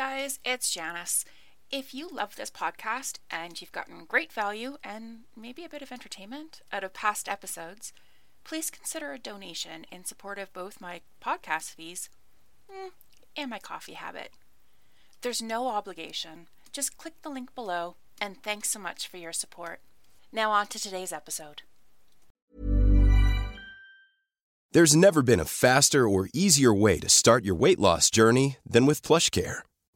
guys, it's Janice. If you love this podcast and you've gotten great value and maybe a bit of entertainment out of past episodes, please consider a donation in support of both my podcast fees mm, and my coffee habit. There's no obligation. Just click the link below, and thanks so much for your support. Now, on to today's episode. There's never been a faster or easier way to start your weight loss journey than with PlushCare.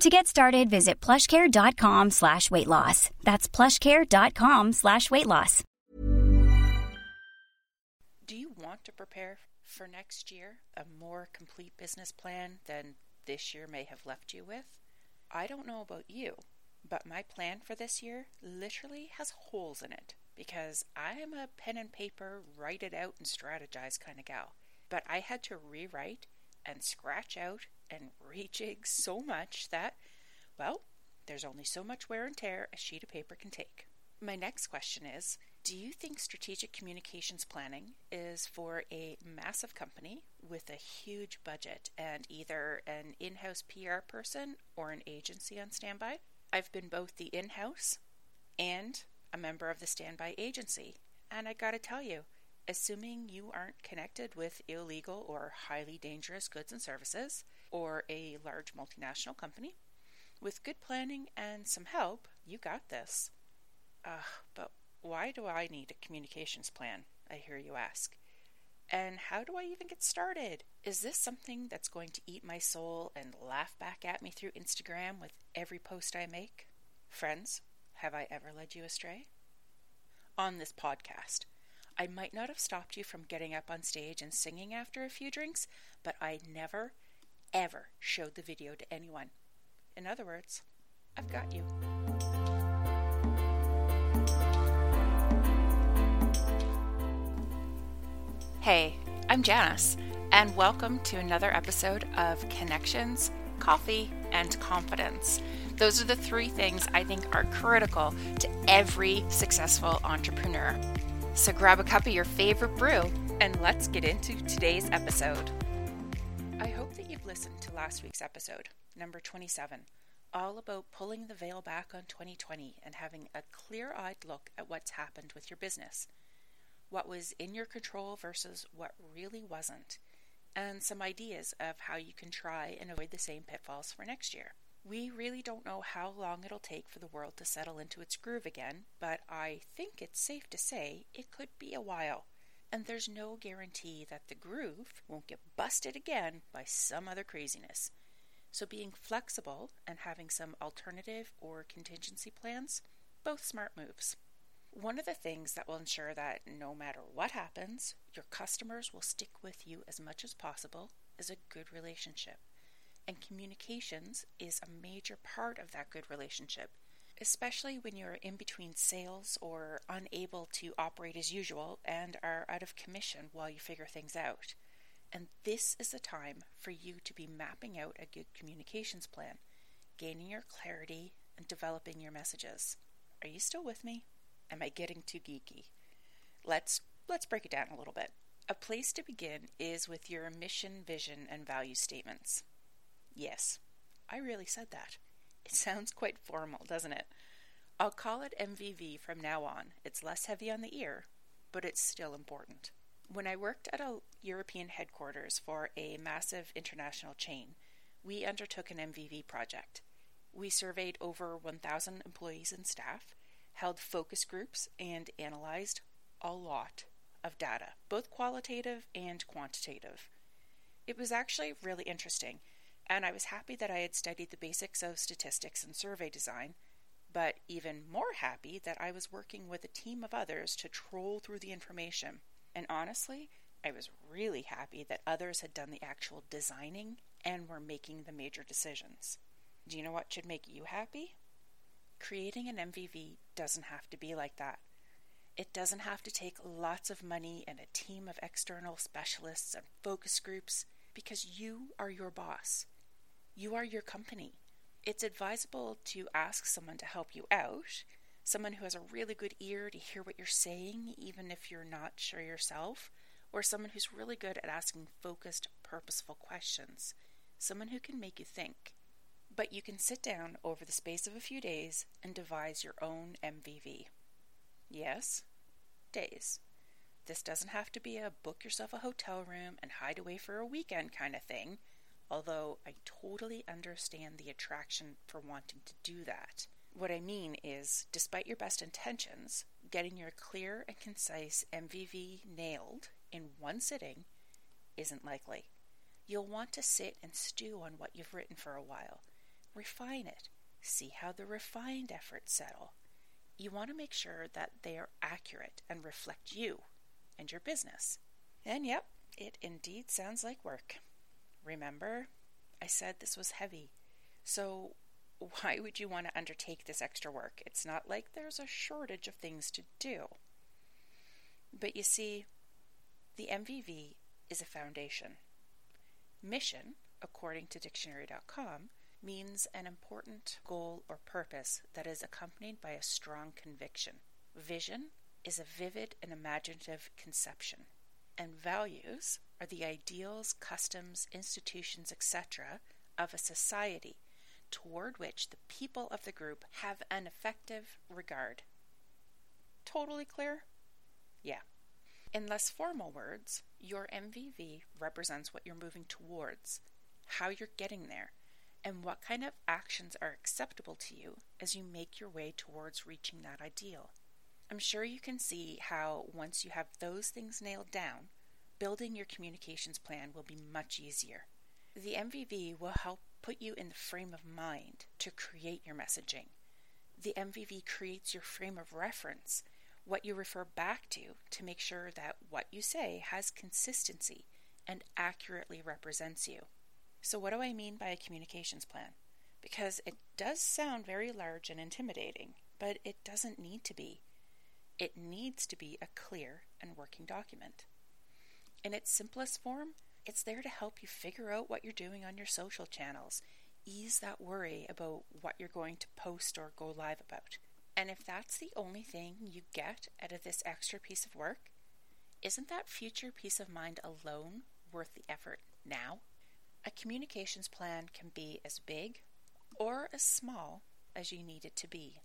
To get started, visit plushcare.com slash weight loss. That's plushcare.com slash weight loss. Do you want to prepare for next year a more complete business plan than this year may have left you with? I don't know about you, but my plan for this year literally has holes in it because I am a pen and paper, write it out and strategize kind of gal. But I had to rewrite and scratch out and rejig so much that, well, there's only so much wear and tear a sheet of paper can take. My next question is Do you think strategic communications planning is for a massive company with a huge budget and either an in house PR person or an agency on standby? I've been both the in house and a member of the standby agency, and I gotta tell you, assuming you aren't connected with illegal or highly dangerous goods and services, or a large multinational company, with good planning and some help, you got this. But why do I need a communications plan? I hear you ask. And how do I even get started? Is this something that's going to eat my soul and laugh back at me through Instagram with every post I make? Friends, have I ever led you astray? On this podcast, I might not have stopped you from getting up on stage and singing after a few drinks, but I never, ever showed the video to anyone. In other words, I've got you. Hey, I'm Janice, and welcome to another episode of Connections, Coffee, and Confidence. Those are the three things I think are critical to every successful entrepreneur. So grab a cup of your favorite brew and let's get into today's episode. I hope that you've listened to last week's episode, number 27, all about pulling the veil back on 2020 and having a clear eyed look at what's happened with your business, what was in your control versus what really wasn't, and some ideas of how you can try and avoid the same pitfalls for next year. We really don't know how long it'll take for the world to settle into its groove again, but I think it's safe to say it could be a while. And there's no guarantee that the groove won't get busted again by some other craziness. So being flexible and having some alternative or contingency plans, both smart moves. One of the things that will ensure that no matter what happens, your customers will stick with you as much as possible is a good relationship and communications is a major part of that good relationship, especially when you're in between sales or unable to operate as usual and are out of commission while you figure things out. And this is the time for you to be mapping out a good communications plan, gaining your clarity, and developing your messages. Are you still with me? Am I getting too geeky? Let's let's break it down a little bit. A place to begin is with your mission, vision, and value statements. Yes, I really said that. It sounds quite formal, doesn't it? I'll call it MVV from now on. It's less heavy on the ear, but it's still important. When I worked at a European headquarters for a massive international chain, we undertook an MVV project. We surveyed over 1,000 employees and staff, held focus groups, and analyzed a lot of data, both qualitative and quantitative. It was actually really interesting, and I was happy that I had studied the basics of statistics and survey design, but even more happy that I was working with a team of others to troll through the information. And honestly, I was really happy that others had done the actual designing and were making the major decisions. Do you know what should make you happy? Creating an MVV doesn't have to be like that. It doesn't have to take lots of money and a team of external specialists and focus groups because you are your boss. You are your company. It's advisable to ask someone to help you out, someone who has a really good ear to hear what you're saying, even if you're not sure yourself, or someone who's really good at asking focused, purposeful questions, someone who can make you think. But you can sit down over the space of a few days and devise your own MVV. Yes, days. This doesn't have to be a book yourself a hotel room and hide away for a weekend kind of thing, although I totally understand the attraction for wanting to do that. What I mean is, despite your best intentions, getting your clear and concise MVV nailed in one sitting isn't likely. You'll want to sit and stew on what you've written for a while, refine it, see how the refined efforts settle. You want to make sure that they are accurate and reflect you and your business. And yep, it indeed sounds like work. Remember, I said this was heavy. So, why would you want to undertake this extra work? It's not like there's a shortage of things to do. But you see, the MVV is a foundation. Mission, according to dictionary.com, means an important goal or purpose that is accompanied by a strong conviction. Vision is a vivid and imaginative conception. And values are the ideals, customs, institutions, etc. of a society toward which the people of the group have an effective regard. Totally clear? Yeah. In less formal words, your MVV represents what you're moving towards, how you're getting there, and what kind of actions are acceptable to you as you make your way towards reaching that ideal. I'm sure you can see how, once you have those things nailed down, building your communications plan will be much easier. The MVV will help put you in the frame of mind to create your messaging. The MVV creates your frame of reference what you refer back to to make sure that what you say has consistency and accurately represents you. So, what do I mean by a communications plan? Because it does sound very large and intimidating, but it doesn't need to be. It needs to be a clear and working document. In its simplest form, it's there to help you figure out what you're doing on your social channels, ease that worry about what you're going to post or go live about. And if that's the only thing you get out of this extra piece of work, isn't that future peace of mind alone worth the effort now? A communications plan can be as big or as small as you need it to be.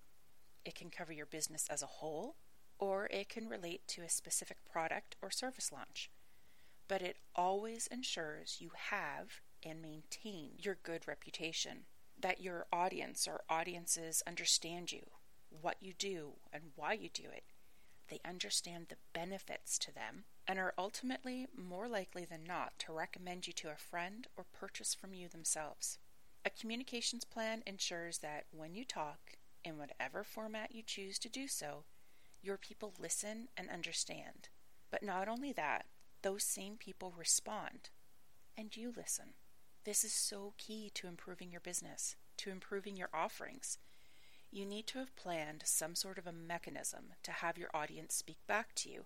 It can cover your business as a whole, or it can relate to a specific product or service launch. But it always ensures you have and maintain your good reputation, that your audience or audiences understand you, what you do and why you do it. They understand the benefits to them and are ultimately more likely than not to recommend you to a friend or purchase from you themselves. A communications plan ensures that when you talk, in whatever format you choose to do so, your people listen and understand. But not only that, those same people respond, and you listen. This is so key to improving your business, to improving your offerings, you need to have planned some sort of a mechanism to have your audience speak back to you,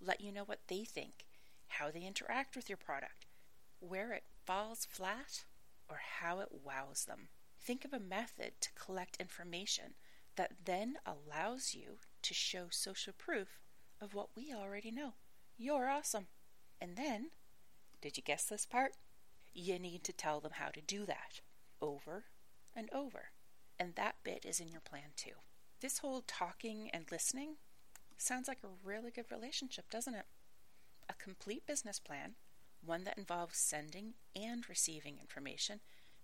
let you know what they think, how they interact with your product, where it falls flat, or how it wows them. Think of a method to collect information that then allows you to show social proof of what we already know. You're awesome. And then, did you guess this part? You need to tell them how to do that over and over and that bit is in your plan too. This whole talking and listening sounds like a really good relationship, doesn't it? A complete business plan, one that involves sending and receiving information,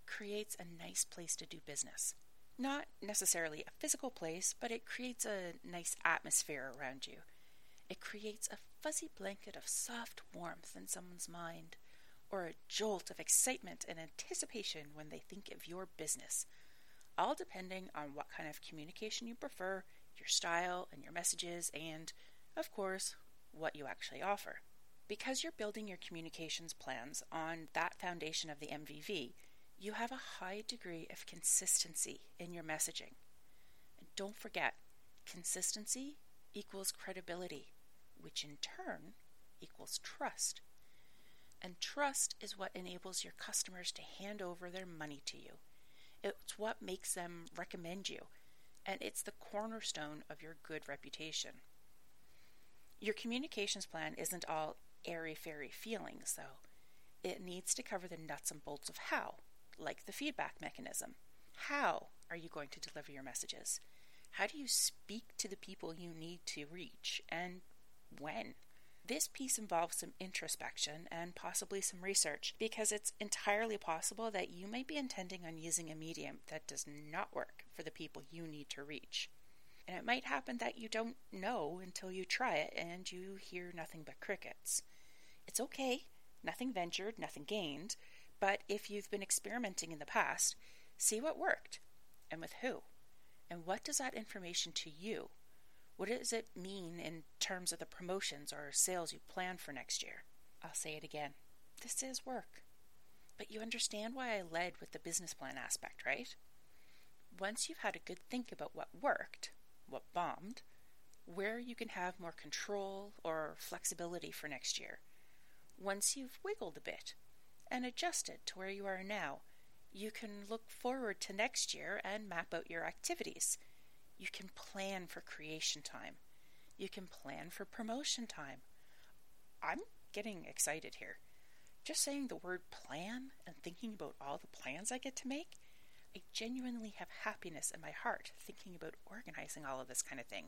creates a nice place to do business. Not necessarily a physical place, but it creates a nice atmosphere around you. It creates a fuzzy blanket of soft warmth in someone's mind, or a jolt of excitement and anticipation when they think of your business, all depending on what kind of communication you prefer, your style and your messages, and, of course, what you actually offer. Because you're building your communications plans on that foundation of the MVV, you have a high degree of consistency in your messaging. And don't forget, consistency equals credibility, which in turn equals trust. And trust is what enables your customers to hand over their money to you. It's what makes them recommend you, and it's the cornerstone of your good reputation. Your communications plan isn't all airy fairy feelings, though. It needs to cover the nuts and bolts of how, like the feedback mechanism. How are you going to deliver your messages? How do you speak to the people you need to reach, and when? This piece involves some introspection and possibly some research because it's entirely possible that you may be intending on using a medium that does not work for the people you need to reach. And it might happen that you don't know until you try it and you hear nothing but crickets. It's okay, nothing ventured, nothing gained, but if you've been experimenting in the past, see what worked and with who. And what does that information to you? What does it mean in terms of the promotions or sales you plan for next year? I'll say it again. This is work. But you understand why I led with the business plan aspect, right? Once you've had a good think about what worked, what bombed, where you can have more control or flexibility for next year, once you've wiggled a bit and adjusted to where you are now, you can look forward to next year and map out your activities you can plan for creation time. You can plan for promotion time. I'm getting excited here. Just saying the word plan and thinking about all the plans I get to make, I genuinely have happiness in my heart thinking about organizing all of this kind of thing.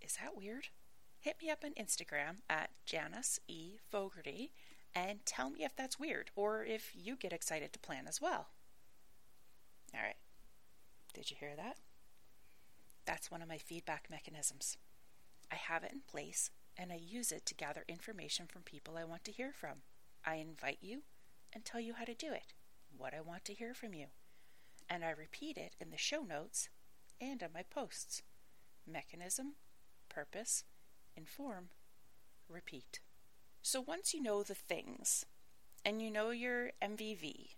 Is that weird? Hit me up on Instagram at Janice E. Fogarty and tell me if that's weird or if you get excited to plan as well. All right. Did you hear that? That's one of my feedback mechanisms. I have it in place and I use it to gather information from people I want to hear from. I invite you and tell you how to do it, what I want to hear from you. And I repeat it in the show notes and on my posts. Mechanism, purpose, inform, repeat. So once you know the things and you know your MVV,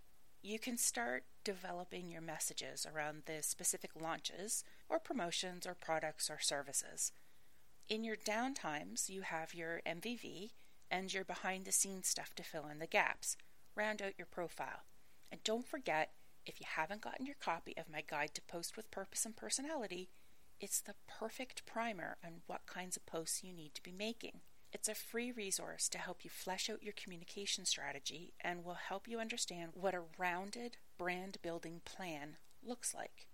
you can start developing your messages around the specific launches or promotions or products or services. In your downtimes, you have your MVV and your behind the scenes stuff to fill in the gaps. Round out your profile. And don't forget, if you haven't gotten your copy of my guide to post with purpose and personality, it's the perfect primer on what kinds of posts you need to be making. It's a free resource to help you flesh out your communication strategy and will help you understand what a rounded brand building plan looks like.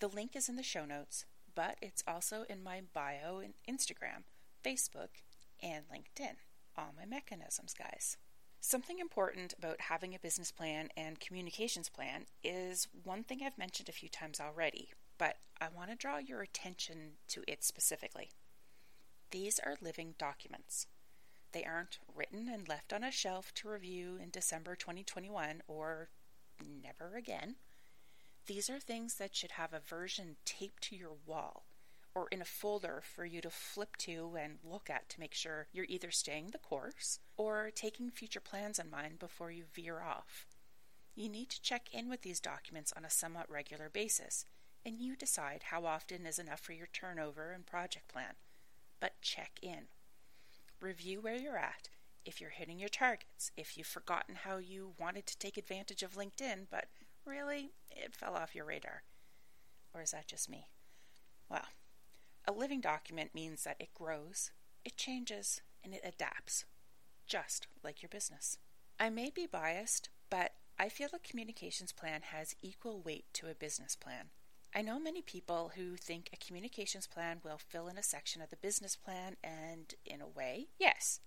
The link is in the show notes, but it's also in my bio in Instagram, Facebook, and LinkedIn. All my mechanisms, guys. Something important about having a business plan and communications plan is one thing I've mentioned a few times already, but I want to draw your attention to it specifically. These are living documents. They aren't written and left on a shelf to review in December 2021 or never again. These are things that should have a version taped to your wall or in a folder for you to flip to and look at to make sure you're either staying the course or taking future plans in mind before you veer off. You need to check in with these documents on a somewhat regular basis, and you decide how often is enough for your turnover and project plan but check in. Review where you're at, if you're hitting your targets, if you've forgotten how you wanted to take advantage of LinkedIn, but really it fell off your radar. Or is that just me? Well, a living document means that it grows, it changes, and it adapts, just like your business. I may be biased, but I feel a communications plan has equal weight to a business plan. I know many people who think a communications plan will fill in a section of the business plan, and in a way, yes,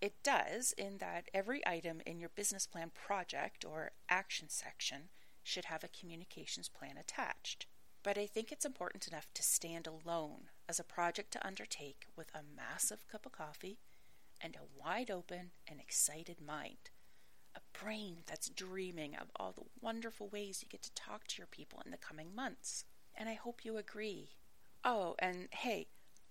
it does, in that every item in your business plan project or action section should have a communications plan attached. But I think it's important enough to stand alone as a project to undertake with a massive cup of coffee and a wide open and excited mind. A brain that's dreaming of all the wonderful ways you get to talk to your people in the coming months. And I hope you agree. Oh, and hey,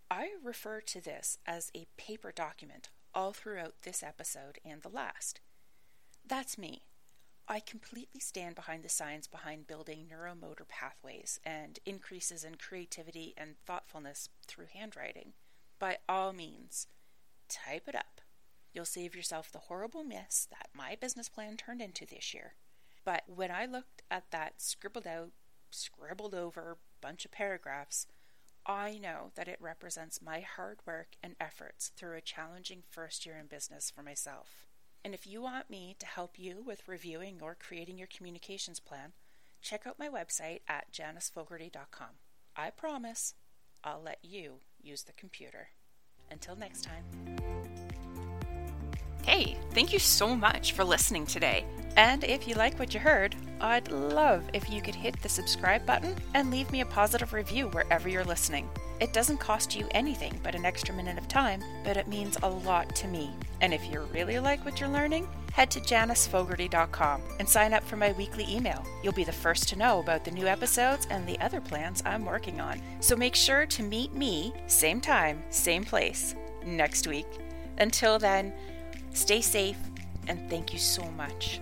I refer to this as a paper document all throughout this episode and the last. That's me. I completely stand behind the science behind building neuromotor pathways and increases in creativity and thoughtfulness through handwriting. By all means, type it up. You'll save yourself the horrible mess that my business plan turned into this year. But when I looked at that scribbled out, scribbled over bunch of paragraphs, I know that it represents my hard work and efforts through a challenging first year in business for myself. And if you want me to help you with reviewing or creating your communications plan, check out my website at janicefogarty.com. I promise I'll let you use the computer. Until next time. Hey, thank you so much for listening today. And if you like what you heard, I'd love if you could hit the subscribe button and leave me a positive review wherever you're listening. It doesn't cost you anything but an extra minute of time, but it means a lot to me. And if you really like what you're learning, head to janicefogarty.com and sign up for my weekly email. You'll be the first to know about the new episodes and the other plans I'm working on. So make sure to meet me, same time, same place, next week. Until then, stay safe and thank you so much.